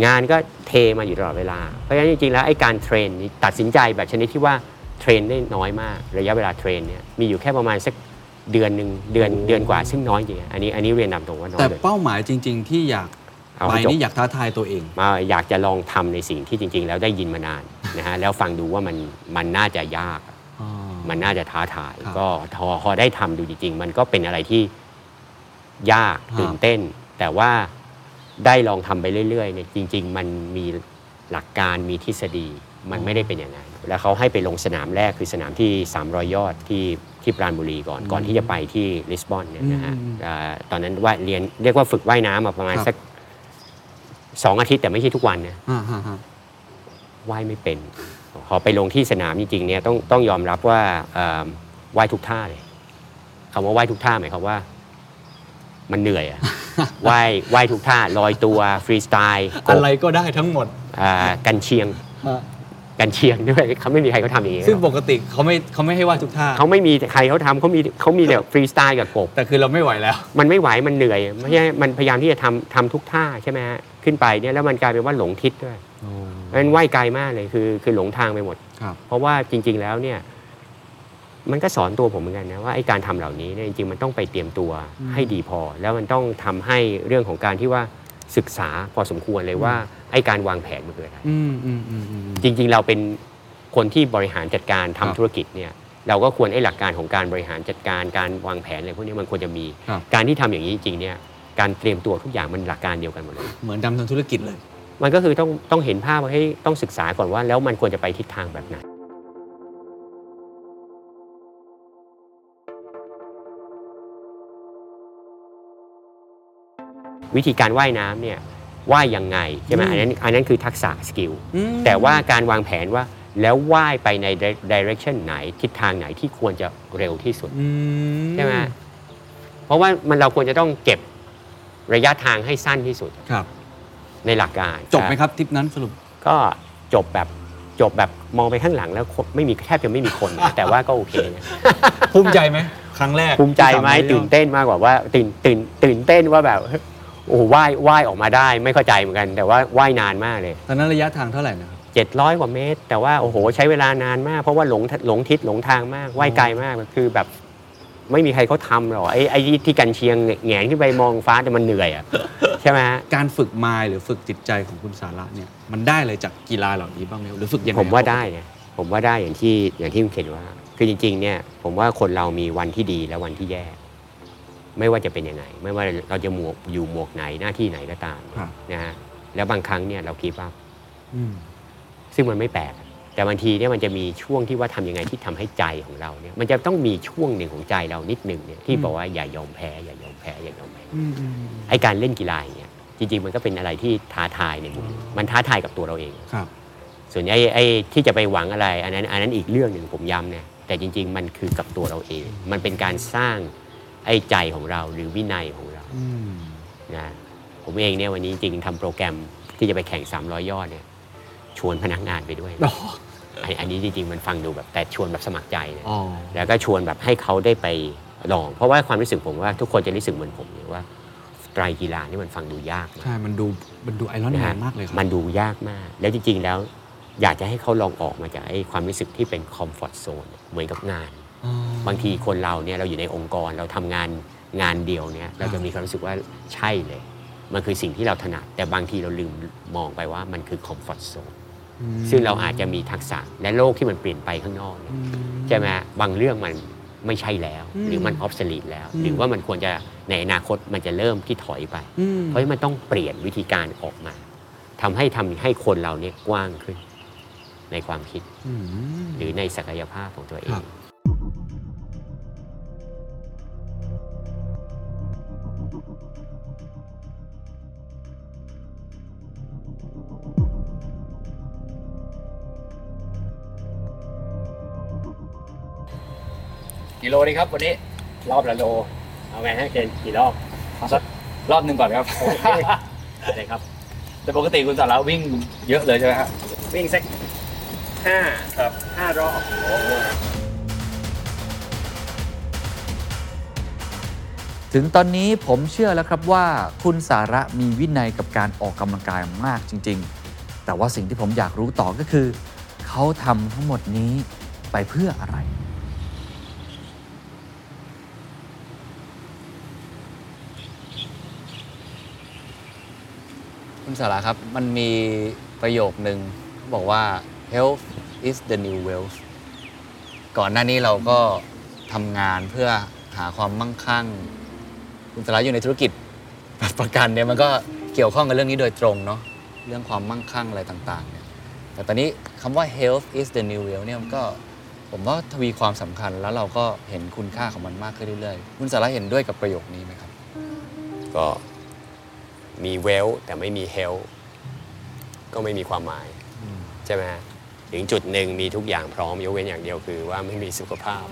งานก็เทมาอยู่ตลอดเวลา เพราะฉะนั้นจริงๆแล้วไอ้การ train นี่ตัดสินใจแบบชนิดที่ว่า train ได้น้อยมากระยะเวลา train เนี่ยมีอยู่แค่ประมาณสักเดือนหนึ่งเดือนเดือนกว่าซึ่งน้อยจริงๆอันนี้อันนี้เรียนตามตรงว่าน้อยเลย แต่ เป้าหมายจริง ๆ ที่อยากเอาไปให้จบ นี่อยากท้าทายตัวเอง มาอยากจะลองทำในสิ่งที่จริง ๆ แล้วได้ยินมานานนะฮะแล้วฟังดูว่ามันมันน่าจะยาก มันน่าจะท้าทาย ครับก็พอพอได้ทำดูจริง ๆ มันก็เป็นอะไรที่ยากครับ ตื่นเต้น แต่ว่าได้ลองทำไปเรื่อยๆเนี่ยจริง ๆ มันมีหลักการมีทฤษฎีมันไม่ได้เป็นอย่างนั้น แล้วเขาให้ไปลงสนามแรกคือสนามที่ 300 ยอดที่ที่ปราณบุรีก่อนก่อนที่จะไปที่ลิสบอนเนี่ยนะฮะอืมอ่าตอนนั้นว่าเรียนเรียกว่าฝึกว่ายน้ำมาประมาณครับสักสองอาทิตย์แต่ไม่ใช่ทุกวันนะอ่าฮะฮะว่ายไม่เป็น พอไปลงที่สนามจริงๆเนี่ยต้องต้องยอมรับว่าเอ่อว่ายทุกท่าเลยคำว่าว่ายทุกท่าหมายความว่า มันเหนื่อยอะว่ายว่ายทุกท่าลอยตัวฟรีสไตล์กบอะไรก็ได้ทั้งหมดอ่ากันเชียง กันเชียงด้วยเขาไม่มีใครเขาทำอย่างนี้หรอกซึ่งปกติเขาไม่เขาไม่ให้ว่าทุกท่าเขาไม่มีใครเขาทำเขามีเขามีแต่ฟรีสไตล์กับกบแต่คือเราไม่ไหวแล้ว มันไม่ไหวมันเหนื่อยไม่ใช่มันพยายามที่จะทำทำทุกท่าใช่ไหมฮะขึ้นไปเนี่ยแล้วมันกลายเป็นว่าหลงทิศด้วยมันว่ายไกลมากเลยคือคือหลงทางไปหมดครับเพราะว่าจริง ๆแล้วเนี่ยมันก็สอนตัวผมเหมือนกันนะว่าไอ้การทำเหล่านี้เนี่ยจริงๆมันต้องไปเตรียมตัวให้ดีพอ แล้วมันต้องทำให้เรื่องของการที่ว่า ศึกษาพอสมควรเลยว่าไอ้การวางแผนมันคืออะไรอืมอืมอืมอืมจริงๆเราเป็นคนที่บริหารจัดการทำครับธุรกิจเนี่ยเราก็ควรไอ้หลักการของการบริหารจัดการการวางแผนอะไรพวกนี้มันควรจะมีครับการที่ทำอย่างนี้จริงๆเนี่ยการเตรียมตัวทุกอย่างมันหลักการเดียวกันหมดเลย เหมือนดำทำธุรกิจเลย มันก็คือต้องต้องเห็นภาพว่าให้ยต้องศึกษาก่อนว่า แล้วมันควรจะไปทิศทางแบบไหน วิธีการว่ายน้ำเนี่ยว่ายยังไงใช่ไหมอืมอันนั้นอันนั้นคือทักษะสกิลอืม แต่ว่าการวางแผนว่าแล้วว่ายไปใน direction ไหนทิศทางไหนที่ควรจะเร็วที่สุด อืใช่ไหมเพราะว่ามันเราควรจะต้องเก็บระยะทางให้สั้นที่สุดครับ ในหลักการจบไหมครับทริปนั้นสรุป ก็จบแบบจบแบบมองไปข้างหลังแล้วคนไม่มีแทบจะไม่มีคนนะ แต่ว่าก็โอเคนะภูมิใจไหมครั้งแรกภูมิใจไหมที่สาารถตื่นเต้นมากกว่าว่าตื่นตื่นตื่นเต้นว่าแบบ โอ้โหว่ายว่ายออกมาได้ไม่เข้าใจเหมือนกัน แต่ว่าว่ายนานมากเลย ตอนนั้นระยะทางเท่าไหร่นะครับ 700 กว่าเมตร แต่ว่าโอ้โห ใช้เวลานานมาก เพราะว่าหลงหลงทิศหลงทางมากว่ายไกลมากคือแบบ ไม่มีใครเขาทำหรอกไอ้ไอ้ที่กันเชียงแหงนขึ้นไปมองฟ้าแต่มันเหนื่อยอะใช่ไหมฮะ การฝึกมายหรือฝึกจิตใจของคุณสาระเนี่ยมันได้เลยจากกีฬาเหล่านี้บ้างไหมครับหรือฝึกยังไงผมว่าได้นะผมว่าได้อย่างที่อย่างที่คุณเขียนว่า คือจริง ๆ เนี่ย ผมว่าคนเรามีวันที่ดีและวันที่แย่ ไม่ว่าจะเป็นยังไง ไม่ว่าเราจะหมวกอยู่หมวกไหนหน้าที่ไหนก็ตามครับ นะฮะแล้วบางครั้งเนี่ยเราคิดว่า อืม ซึ่งมันไม่แปลกแต่บางทีเนี่ยมันจะมีช่วงที่ว่าทำยังไงที่ทำให้ใจของเราเนี่ยมันจะต้องมีช่วงหนึ่งของใจเรานิดหนึ่งเนี่ยที่บอกว่าอย่ายอมแพ้อย่ายอมแพ้อย่ายอมแพ้อืมอืมไอ้การเล่นกีฬาอย่างเงี้ยจริง ๆ มันก็เป็นอะไรที่ท้าทายในมุมหนึ่งมันท้าทายกับตัวเราเอง ครับ ส่วนไอ้ไอ้ที่จะไปหวังอะไร อันนั้นอันนั้นอีกเรื่องหนึ่งผมย้ำเนี่ยแต่จริง ๆ มันคือกับตัวเราเอง มันเป็นการสร้าง ไอ้ใจของเราหรือวินัยของเราอืมนะผมเองเนี่ยวันนี้จริงๆทำโปรแกรมที่จะไปแข่ง 300 ยอดเนี่ยชวนพนักงานไปด้วยอ๋ออันอันนี้จริงๆมันฟังดูแบบแต่ชวนแบบสมัครใจนะอ๋อแล้วก็ชวนแบบให้เขาได้ไปลอง เพราะว่าความรู้สึกผมว่าทุกคนจะรู้สึกเหมือนผมเนี่ยว่าไตรกีฬานี่มันฟังดูยากมากใช่ มันดูมันดูไอรอนนะแมฮะนมากเลยครับมันดูยากมาก แล้วจริงๆแล้วอยากจะให้เขาลองออกมาจากไอ้ความรู้สึกที่เป็นคอมฟอร์ทโซนเหมือนกับงานอ๋อ บางทีคนเราเนี่ยเราอยู่ในองค์กรเราทำงานงานเดียวเนี่ยเราจะมีความรู้สึกว่าใช่เลย มันคือสิ่งที่เราถนัดแต่บางทีเราลืมมองไปว่ามันคือคอมฟอร์ทโซนอืมซึ่งเราอาจจะมีทักษะและโลกที่มันเปลี่ยนไปข้างนอกเนี่ยอืมใช่ไหมบางเรื่องมันไม่ใช่แล้วอืมหรือมันออฟสลีแล้วอืมหรือว่ามันควรจะในอนาคตมันจะเริ่มที่ถอยไปอืมเพราะฉะนั้นมันต้องเปลี่ยนวิธีการออกมาทำให้ทำให้คนเราเนี่ยกว้างขึ้น ในความคิดอืมหรือในศักยภาพของตัวเอครัง กิโลดีครับวันนี้รอบละโล เอาไงฮะเคนกี่รอบเอาสักรอบหนึ่งก่อนครับอะไรครับ แต่ปกติคุณสาระวิ่งเยอะเลยใช่ไหมครับวิ่งสักห้าครับห้ารอบถึงตอนนี้ผมเชื่อแล้วครับว่าคุณสาระมีวินัยกับการออกกำลังกายมากจริง ๆ แต่ว่าสิ่งที่ผมอยากรู้ต่อก็คือ เขาทำทั้งหมดนี้ไปเพื่ออะไร คุณสาระครับ มันมีประโยคนึงบอกว่า health is the new wealth ก่อนหน้านี้เราก็ทำงานเพื่อหาความมั่งคั่ง คุณสาระอยู่ในธุรกิจประกันเนี่ยมันก็เกี่ยวข้องกับเรื่องนี้โดยตรงเนาะเรื่องความมั่งคั่งอะไรต่างๆเนี่ยแต่ตอนนี้คำว่า health is the new wealth เนี่ยมันก็ผมว่าทวีความสำคัญแล้วเราก็เห็นคุณค่าของมันมากขึ้นเรื่อยๆ คุณสาระเห็นด้วยกับประโยคนี้ไหมครับ ก็ มีเวลแต่ไม่มีเฮลก็ไม่มีความหมายใช่ไหมฮะถึงจุดหนึ่งมีทุกอย่างพร้อมยกเว้นอย่างเดียวคือว่าไม่มีสุขภาพ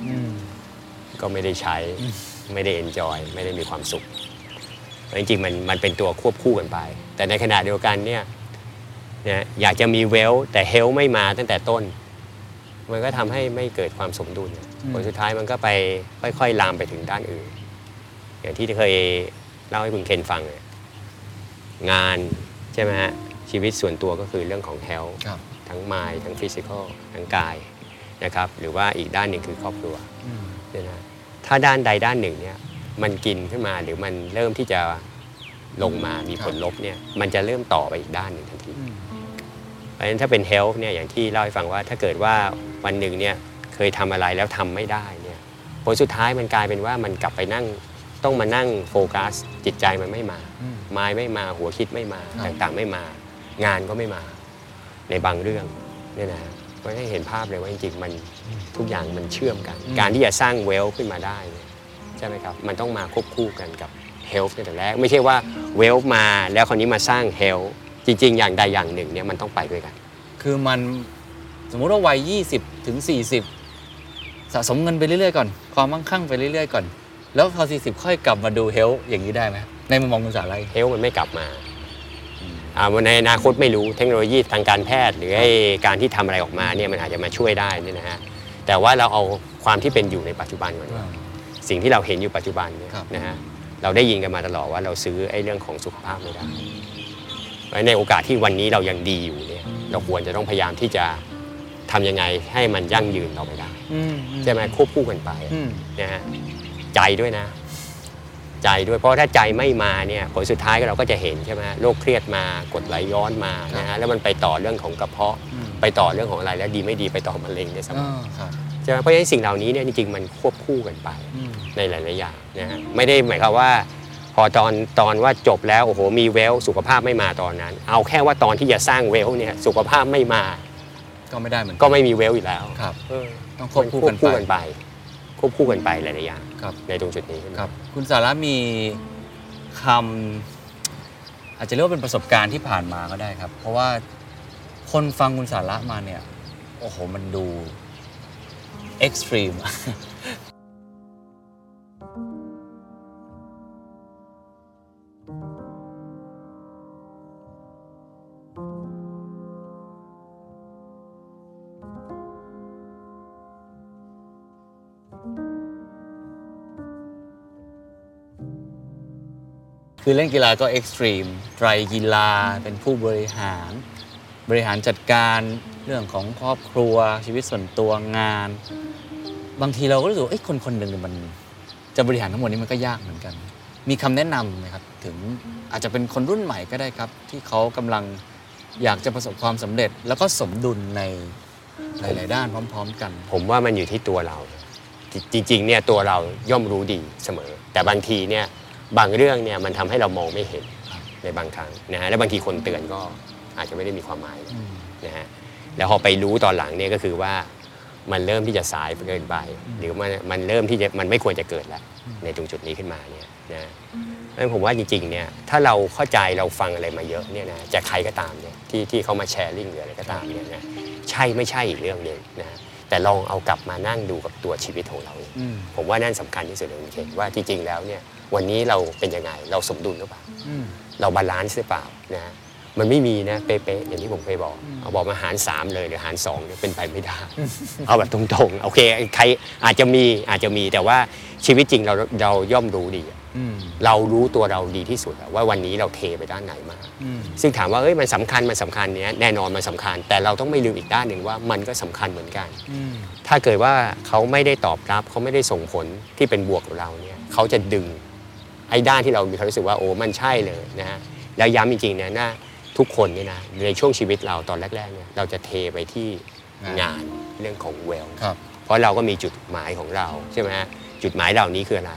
ก็ไม่ได้ใช้ไม่ได้เอนจอยไม่ได้มีความสุขเพราะจริงๆมันมันเป็นตัวควบคู่กันไป แต่ในขณะเดียวกันเนี่ยนะอยากจะมีเวลแต่เฮลไม่มาตั้งแต่ต้น มันก็ทำให้ไม่เกิดความสมดุลผลสุดท้ายมันก็ไปค่อยๆลามไปถึงด้านอื่น อย่างที่เคยเล่าให้คุณเคนฟังเนี่ย งานใช่ไหมฮะชีวิตส่วนตัวก็คือเรื่องของ health ครับ ทั้ง mind ทั้ง physical ทั้งกายนะครับหรือว่าอีกด้านหนึ่งคือครอบครัวเนี่ยนะถ้าด้านใดด้านหนึ่งเนี่ยมันกินขึ้นมาหรือมันเริ่มที่จะลงมามีผลลบเนี่ยมันจะเริ่มต่อไปอีกด้านหนึ่งทันทีเพราะฉะนั้นถ้าเป็น health เนี่ยอย่างที่เล่าให้ฟังว่าถ้าเกิดว่าวันหนึ่งเนี่ยเคยทำอะไรแล้วทำไม่ได้เนี่ยผลสุดท้ายมันกลายเป็นว่ามันกลับไปนั่ง ต้องมานั่งโฟกัส จิตใจมันไม่มามายไม่มาหัวคิดไม่มาครับต่างๆไม่มา งานก็ไม่มา ในบางเรื่องเนี่ยนะก็ให้เห็นภาพเลยว่าจริงๆมันทุกอย่างมันเชื่อมกัน การที่จะสร้างเวลขึ้นมาได้เนี่ยใช่ไหมครับมันต้องมาควบคู่กันกับเฮ health ตั้งแต่แรกไม่ใช่ว่า wealth มาแล้วคราวนี้มาสร้าง health จริง ๆ อย่างใดอย่างหนึ่งเนี่ยมันต้องไปด้วยกัน คือมันสมมุติว่าวัย 20 ถึง 40 สะสมเงินไปเรื่อยๆก่อน ความมั่งคั่งไปเรื่อยๆก่อน แล้วพอ 40 ค่อยกลับมาดูเฮลอย่างนี้ได้ไหมในมุมมองคุณสาไร health มันไม่กลับมาอ่าในอนาคตไม่รู้เทคโนโลยีทางการแพทย์ หรือไอ้การที่ทำอะไรออกมาเนี่ยมันอาจจะมาช่วยได้เนี่ยนะฮะแต่ว่าเราเอาความที่เป็นอยู่ในปัจจุบันก่อนดีกว่าสิ่งที่เราเห็นอยู่ปัจจุบันเนี่ยครับนะฮะเราได้ยินกันมาตลอดว่าเราซื้อไอ้เรื่องของสุขภาพไม่ได้เพราะฉะนั้นในโอกาสที่วันนี้เรายังดีอยู่เนี่ยเราควรจะต้องพยายามที่จะทำยังไงให้มันยั่งยืนต่อไปได้ใช่ไหมควบคู่กันไปนะฮะ ใจด้วยนะ ใจด้วยเพราะถ้าใจไม่มาเนี่ยผลสุดท้ายก็เราก็จะเห็นใช่ไหมโรคเครียดมากดไหลย้อนมานะฮะแล้วมันไปต่อเรื่องของกระเพาะไปต่อเรื่องของอะไรแล้วดีไม่ดีไปต่อมะเร็งเนี่ยสำอ่าครับใช่ไหมเพราะฉะนั้นสิ่งเหล่านี้เนี่ยจริงๆมันควบคู่กันไปในหลายๆอย่างนะฮะไม่ได้หมายความว่า พอตอนตอนว่าจบแล้วโอ้โหมีเวลสุขภาพไม่มาตอนนั้น เอาแค่ว่าตอนที่จะสร้างเวลเนี่ยสุขภาพไม่มา ก็ไม่ได้เหมือนก็ไม่มีเวลอยู่แล้วครับเออต้องควบคู่กันมัควบคู่ไปกันไปควบคู่กันไปหลายๆอย่าง ครับในตรงจุดนี้ขึ้นมาครับ คุณสาระมีคำอาจจะเรียกว่าเป็นประสบการณ์ที่ผ่านมาก็ได้ครับ เพราะว่าคนฟังคุณสาระมาเนี่ย โอ้โห มันดูเอ็กซ์ตรีม คือเล่นกีฬาก็เอ็กซ์ตรีมไตรกีฬาเป็นผู้บริหาร บริหารจัดการเรื่องของครอบครัวชีวิตส่วนตัวงาน บางทีเราก็รู้สึกเอ้ยคนคนหนึ่งเนี่ยมันจะบริหารทั้งหมดนี้มันก็ยากเหมือนกัน มีคำแนะนำไหมครับถึงอาจจะเป็นคนรุ่นใหม่ก็ได้ครับ ที่เขากำลังอยากจะประสบความสำเร็จ แล้วก็สมดุลในหลาย ๆ ด้านพร้อม ๆ กัน ผมว่ามันอยู่ที่ตัวเรา จริง ๆ เนี่ยตัวเราย่อมรู้ดีเสมอ แต่บางทีเนี่ย บางเรื่องเนี่ยมันทำให้เรามองไม่เห็นในบางครั้งนะฮะและบางทีคนเตือนก็อาจจะไม่ได้มีความหมายนะฮะแล้วพอไปรู้ตอนหลังเนี่ยก็คือว่ามันเริ่มที่จะสายเกินไป หรือมันมันเริ่มที่จะมันไม่ควรจะเกิดแล้วในตรงจุดนี้ขึ้นมาเนี่ยนะเพราะฉะนั้นผมว่าจริงๆเนี่ยถ้าเราเข้าใจเราฟังอะไรมาเยอะเนี่ยนะจากใครก็ตามเนี่ยที่ที่เขามาแชร์ลิงหรืออะไรก็ตามเนี่ยนะใช่ไม่ใช่อีกเรื่องหนึ่งนะแต่ลองเอากลับมานั่งดูกับตัวชีวิตของเราเองอืมผมว่านั่นสำคัญที่สุดเลยคุณเคนว่าจริงๆแล้วเนี่ย วันนี้เราเป็นยังไง เราสมดุลหรือเปล่าอืมเรา balance หรือเปล่านะมันไม่มีนะเป๊ะๆอย่างที่ผมเคยบอกเอาบอกมาหาร 3 เลยหรือหาร2เนี่ยเป็นไปไม่ได้เอาแบบตรงๆโอเคใครอาจจะมีอาจจะมีแต่ว่าชีวิตจริงเราเราย่อมรู้ดีอะอืมเรารู้ตัวเราดีที่สุดอะว่าวันนี้เราเทไปด้านไหนมาอืมซึ่งถามว่าเอ้ยมันสำคัญมันสำคัญเนี้ยแน่นอนมันสำคัญ แต่เราต้องไม่ลืมอีกด้านหนึ่งว่ามันก็สำคัญเหมือนกันอืมถ้าเกิดว่าเขาไม่ได้ตอบรับเขาไม่ได้ส่งผลที่เป็นบวกกับเราเนี่ยเขาจะดึง ไอ้ด้านที่เรามีความรู้สึกว่าโอ้มันใช่เลยนะฮะแล้วย้ำจริงๆเนี่ยนะทุกคนเนี่ยนะในช่วงชีวิตเราตอนแรกๆเนี่ยเราจะเทไปที่งานเรื่องของเวลครับเพราะเราก็มีจุดหมายของเราใช่ไหมฮะจุดหมายเหล่านี้คืออะไร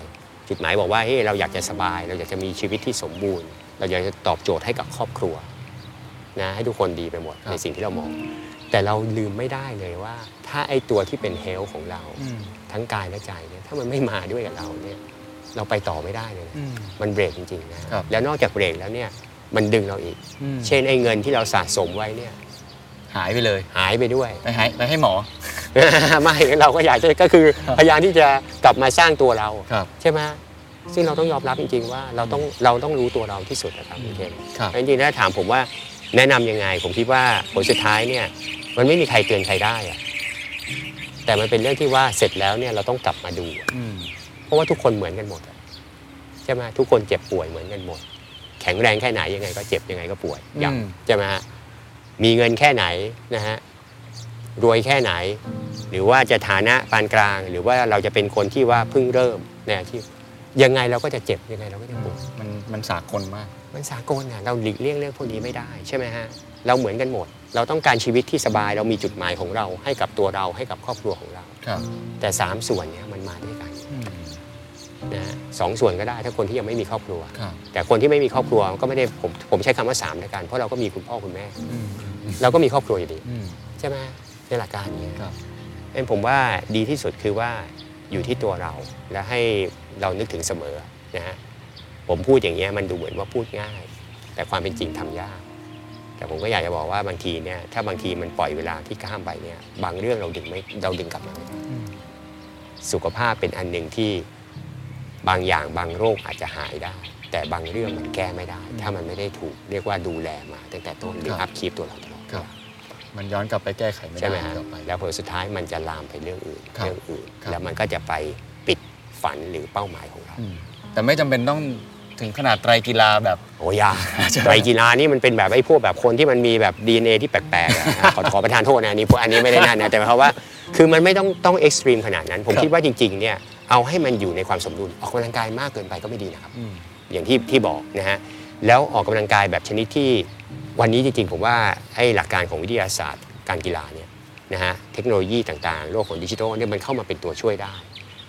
จุดหมายบอกว่าเฮ้ยเราอยากจะสบาย เราอยากจะมีชีวิตที่สมบูรณ์ เราอยากจะตอบโจทย์ให้กับครอบครัวนะให้ทุกคนดีไปหมดครับในสิ่งที่เรามอง แต่เราลืมไม่ได้เลยว่า ถ้าไอ้ตัวที่เป็นเฮลของเราอืมทั้งกายและใจเนี่ยถ้ามันไม่มาด้วยกับเราเนี่ย เราไปต่อไม่ได้เลยนะอืมมันเบรกจริงๆนะครับแล้วนอกจากเบรกแล้วเนี่ยมันดึงเราอีกอืมเช่นไอ้เงินที่เราสะสมไว้เนี่ย หายไปเลย หายไปด้วยไปให้ไปให้หมอ ไม่เราก็อยากจะก็คือพยายามที่จะกลับมาสร้างตัวเราครับใช่ไหมซึ่งเราต้องยอมรับจริง ๆ ว่าเราต้องเราต้องรู้ตัวเราที่สุดนะครับคุณเคนครับจริงๆถ้าถามผมว่าแนะนำยังไง ผมคิดว่าผลสุดท้ายเนี่ย มันไม่มีใครเตือนใครได้อะแต่มันเป็นเรื่องที่ว่าเสร็จแล้วเนี่ยเราต้องกลับมาดูอืม เพราะว่าทุกคนเหมือนกันหมดอะใช่ไหมทุกคนเจ็บป่วยเหมือนกันหมด แข็งแรงแค่ไหนยังไง ก็เจ็บยังไงก็ป่วยอืมย้ำใช่ไหมฮะมีเงินแค่ไหนนะฮะรวยแค่ไหน หรือว่าจะฐานะปานกลาง หรือว่าเราจะเป็นคนที่ว่าเพิ่งเริ่มในอาชีพยังไงเราก็จะเจ็บยังไงเราก็จะป่วยมันมันสากลมาก มันสากลน่ะเราหลีกเลี่ยงเรื่องพวกนี้ไม่ได้ใช่ไหมฮะเราเหมือนกันหมด เราต้องการชีวิตที่สบายเรามีจุดหมายของเราให้กับตัวเราให้กับครอบครัวของเราครับแต่สามส่วนเนี้ยมันมาด้วยกันอืมนะฮะ สองส่วนก็ได้ ถ้าคนที่ยังไม่มีครอบครัว ครับ แต่คนที่ไม่มีครอบครัวก็ไม่ได้ผมผมใช้คำว่าสามแล้วกันเพราะเราก็มีคุณพ่อคุณแม่ อืมเราก็มีครอบครัวอยู่ดี อืมใช่ไหมในหลักการเนี้ยครับเป็นผมว่าดีที่สุดคือว่าอยู่ที่ตัวเรา และให้เรานึกถึงเสมอนะฮะผมพูดอย่างเงี้ยมันดูเหมือนว่าพูดง่าย แต่ความเป็นจริงทำยาก แต่ผมก็อยากจะบอกว่าบางทีเนี่ยถ้าบางทีมันปล่อยเวลาที่ข้ามไปเนี่ยบางเรื่องเราดึงไม่เราดึงกลับมาไม่ได้สุขภาพเป็นอันหนึ่งที่ บางอย่างบางโรคอาจจะหายได้ แต่บางเรื่องมันแก้ไม่ได้ ถ้ามันไม่ได้ถูกเรียกว่าดูแลมาตั้งแต่ต้นหรือครับอัพคีปตัวเราตลอดครับมันย้อนกลับไปแก้ไขไม่ใช่ไหมได้ฮะต่อไปแล้วผลสุดท้ายมันจะลามไปเรื่องอื่นครับเรื่องอื่นครับแล้วมันก็จะไปปิดฝันหรือเป้าหมายของเราอืมแต่ไม่จำเป็นต้องถึงขนาดไตรกีฬาแบบโอ้ยาไตรกีฬานี่มันเป็นแบบไอ้พวกแบบคนที่มันมีแบบ DNA ที่แปลกๆอะอะขอขอประทานโทษนะอันนี้พวกอันนี้ไม่ได้นั่นนะแต่หมายความว่าคือมันไม่ต้องต้องเอ็กซ์ตรีมขนาดนั้น ผมครับคิดว่าจริงๆเนี่ย เอาให้มันอยู่ในความสมดุลออกกำลังกายมากเกินไปก็ไม่ดีนะครับอืมอย่างที่ที่บอกนะฮะแล้วออกกำลังกายแบบชนิดที่วันนี้จริงๆผมว่าไอ้หลักการของวิทยาศาสตร์ การกีฬาเนี่ยนะฮะเทคโนโลยีต่างๆ โลกของดิจิทัลเนี่ยมันเข้ามาเป็นตัวช่วยได้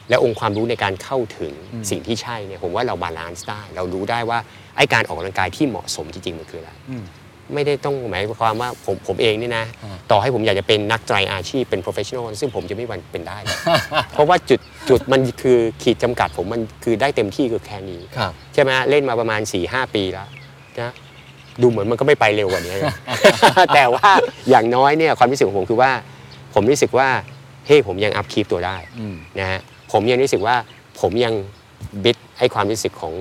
และองค์ความรู้ในการเข้าถึงสิ่งที่ใช่เนี่ยผมว่าเรา balance ได้ เรารู้ได้ว่าไอ้การออกกำลังกายที่เหมาะสมจริงๆมันคืออะไรอืม ไม่ได้ต้องหมายความว่าผมผมเองเนี่ยนะอ่าต่อให้ผมอยากจะเป็นนักไตรอาชีพเป็น professional ซึ่งผมจะไม่มีวันเป็นได้หรอกเพราะว่าจุดจุดมันคือขีดจำกัดผมมันคือได้เต็มที่คือแค่นี้ครับใช่ไหมเล่นมาประมาณ4-5 ปีแล้วนะดูเหมือนมันก็ไม่ไปเร็วกว่านี้ แต่ว่าอย่างน้อยเนี่ยความรู้สึกของผมคือว่า ผมรู้สึกว่าเฮ้ยผมยังอัพคีปตัวได้อืมนะฮะผมยังรู้สึกว่าผมยังบิดให้ความรู้สึกของ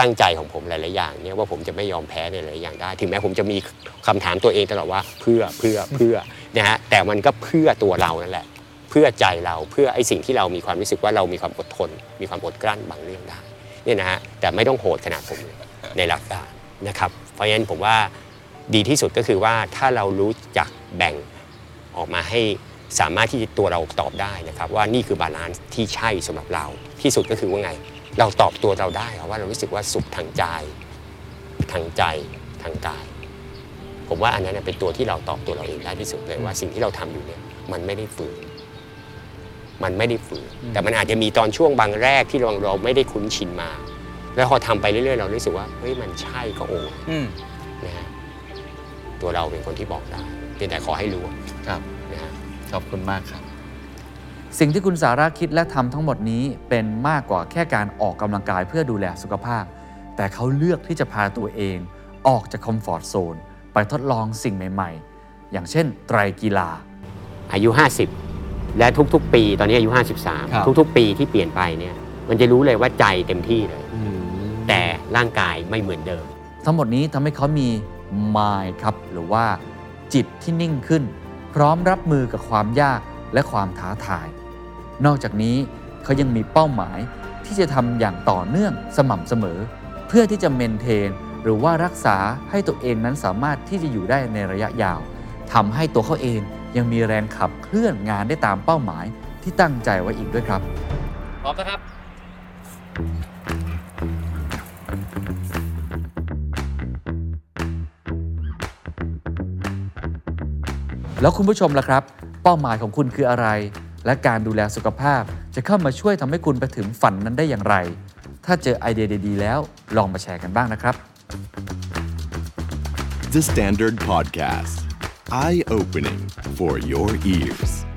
ตั้งใจของผมหลาย ๆ อย่างเนี่ยว่าผมจะไม่ยอมแพ้ในหลายๆอย่างได้ ถึงแม้ผมจะมีคำถามตัวเองตลอดว่าเพื่อเพื่อเพื่อนะฮะแต่มันก็เพื่อตัวเรานั่นแหละ เพื่อใจเราเพื่อไอ้สิ่งที่เรามีความรู้สึกว่าเรามีความอดทน มีความอดกลั้นบางเรื่องได้เนี่ยนะฮะแต่ไม่ต้องโหดขนาดผมเลยในหลักการนะครับเพราะฉะนั้นผมว่าดีที่สุดก็คือว่าถ้าเรารู้จักแบ่งออกมาให้สามารถที่ตัวเราตอบได้นะครับ ว่านี่คือ balance ที่ใช่สำหรับเราที่สุดก็คือว่าไง เราตอบตัวเราได้ครับว่าเรารู้สึกว่าสุขทางใจทางใจทางกาย ผมว่าอันนั้นนะเป็นตัวที่เราตอบตัวเราเองได้ที่สุดเลยว่าสิ่งที่เราทำอยู่เนี่ยมันไม่ได้ฝืนมันไม่ได้ฝืนแต่มันอาจจะมีตอนช่วงบางแรกที่เราเราไม่ได้คุ้นชินมา แล้วพอทำไปเรื่อยๆ เรารู้สึกว่าเฮ้ยมันใช่ก็โอ้อืมนะฮะตัวเราเป็นคนที่บอกได้เพียงแต่ขอให้รู้ครับนะฮะขอบคุณมากครับ สิ่งที่คุณสาระคิดและทำทั้งหมดนี้เป็นมากกว่าแค่การออกกำลังกายเพื่อดูแลสุขภาพ แต่เขาเลือกที่จะพาตัวเอง ออกจากคอมฟอร์ทโซนไปทดลองสิ่งใหม่ ๆ อย่างเช่น ไตรกีฬา อายุ 50 และทุกๆ ปีตอนนี้อายุ ครับ 53 ทุกๆ ปีที่เปลี่ยนไปเนี่ยมันจะรู้เลยว่าใจเต็มที่เลย แต่ร่างกายไม่เหมือนเดิม ทั้งหมดนี้ทำให้เขามี mind ครับ หรือว่าจิตที่นิ่งขึ้น พร้อมรับมือกับความยากและความท้าทาย นอกจากนี้เขายังมีเป้าหมายที่จะทำอย่างต่อเนื่องสม่ำเสมอ เพื่อที่จะเมนเทน หรือว่ารักษาให้ตัวเองนั้นสามารถที่จะอยู่ได้ในระยะยาวทำให้ตัวเขาเองยังมีแรงขับเคลื่อนงานได้ตามเป้าหมายที่ตั้งใจไว้อีกด้วยครับพร้อมนะครับ แล้วคุณผู้ชมล่ะครับ เป้าหมายของคุณคืออะไร และการดูแลสุขภาพ จะเข้ามาช่วยทำให้คุณไปถึงฝันนั้นได้อย่างไร ถ้าเจอไอเดียดีๆ แล้วลองมาแชร์กันบ้างนะครับ The Standard Podcast. Eye opening for your ears.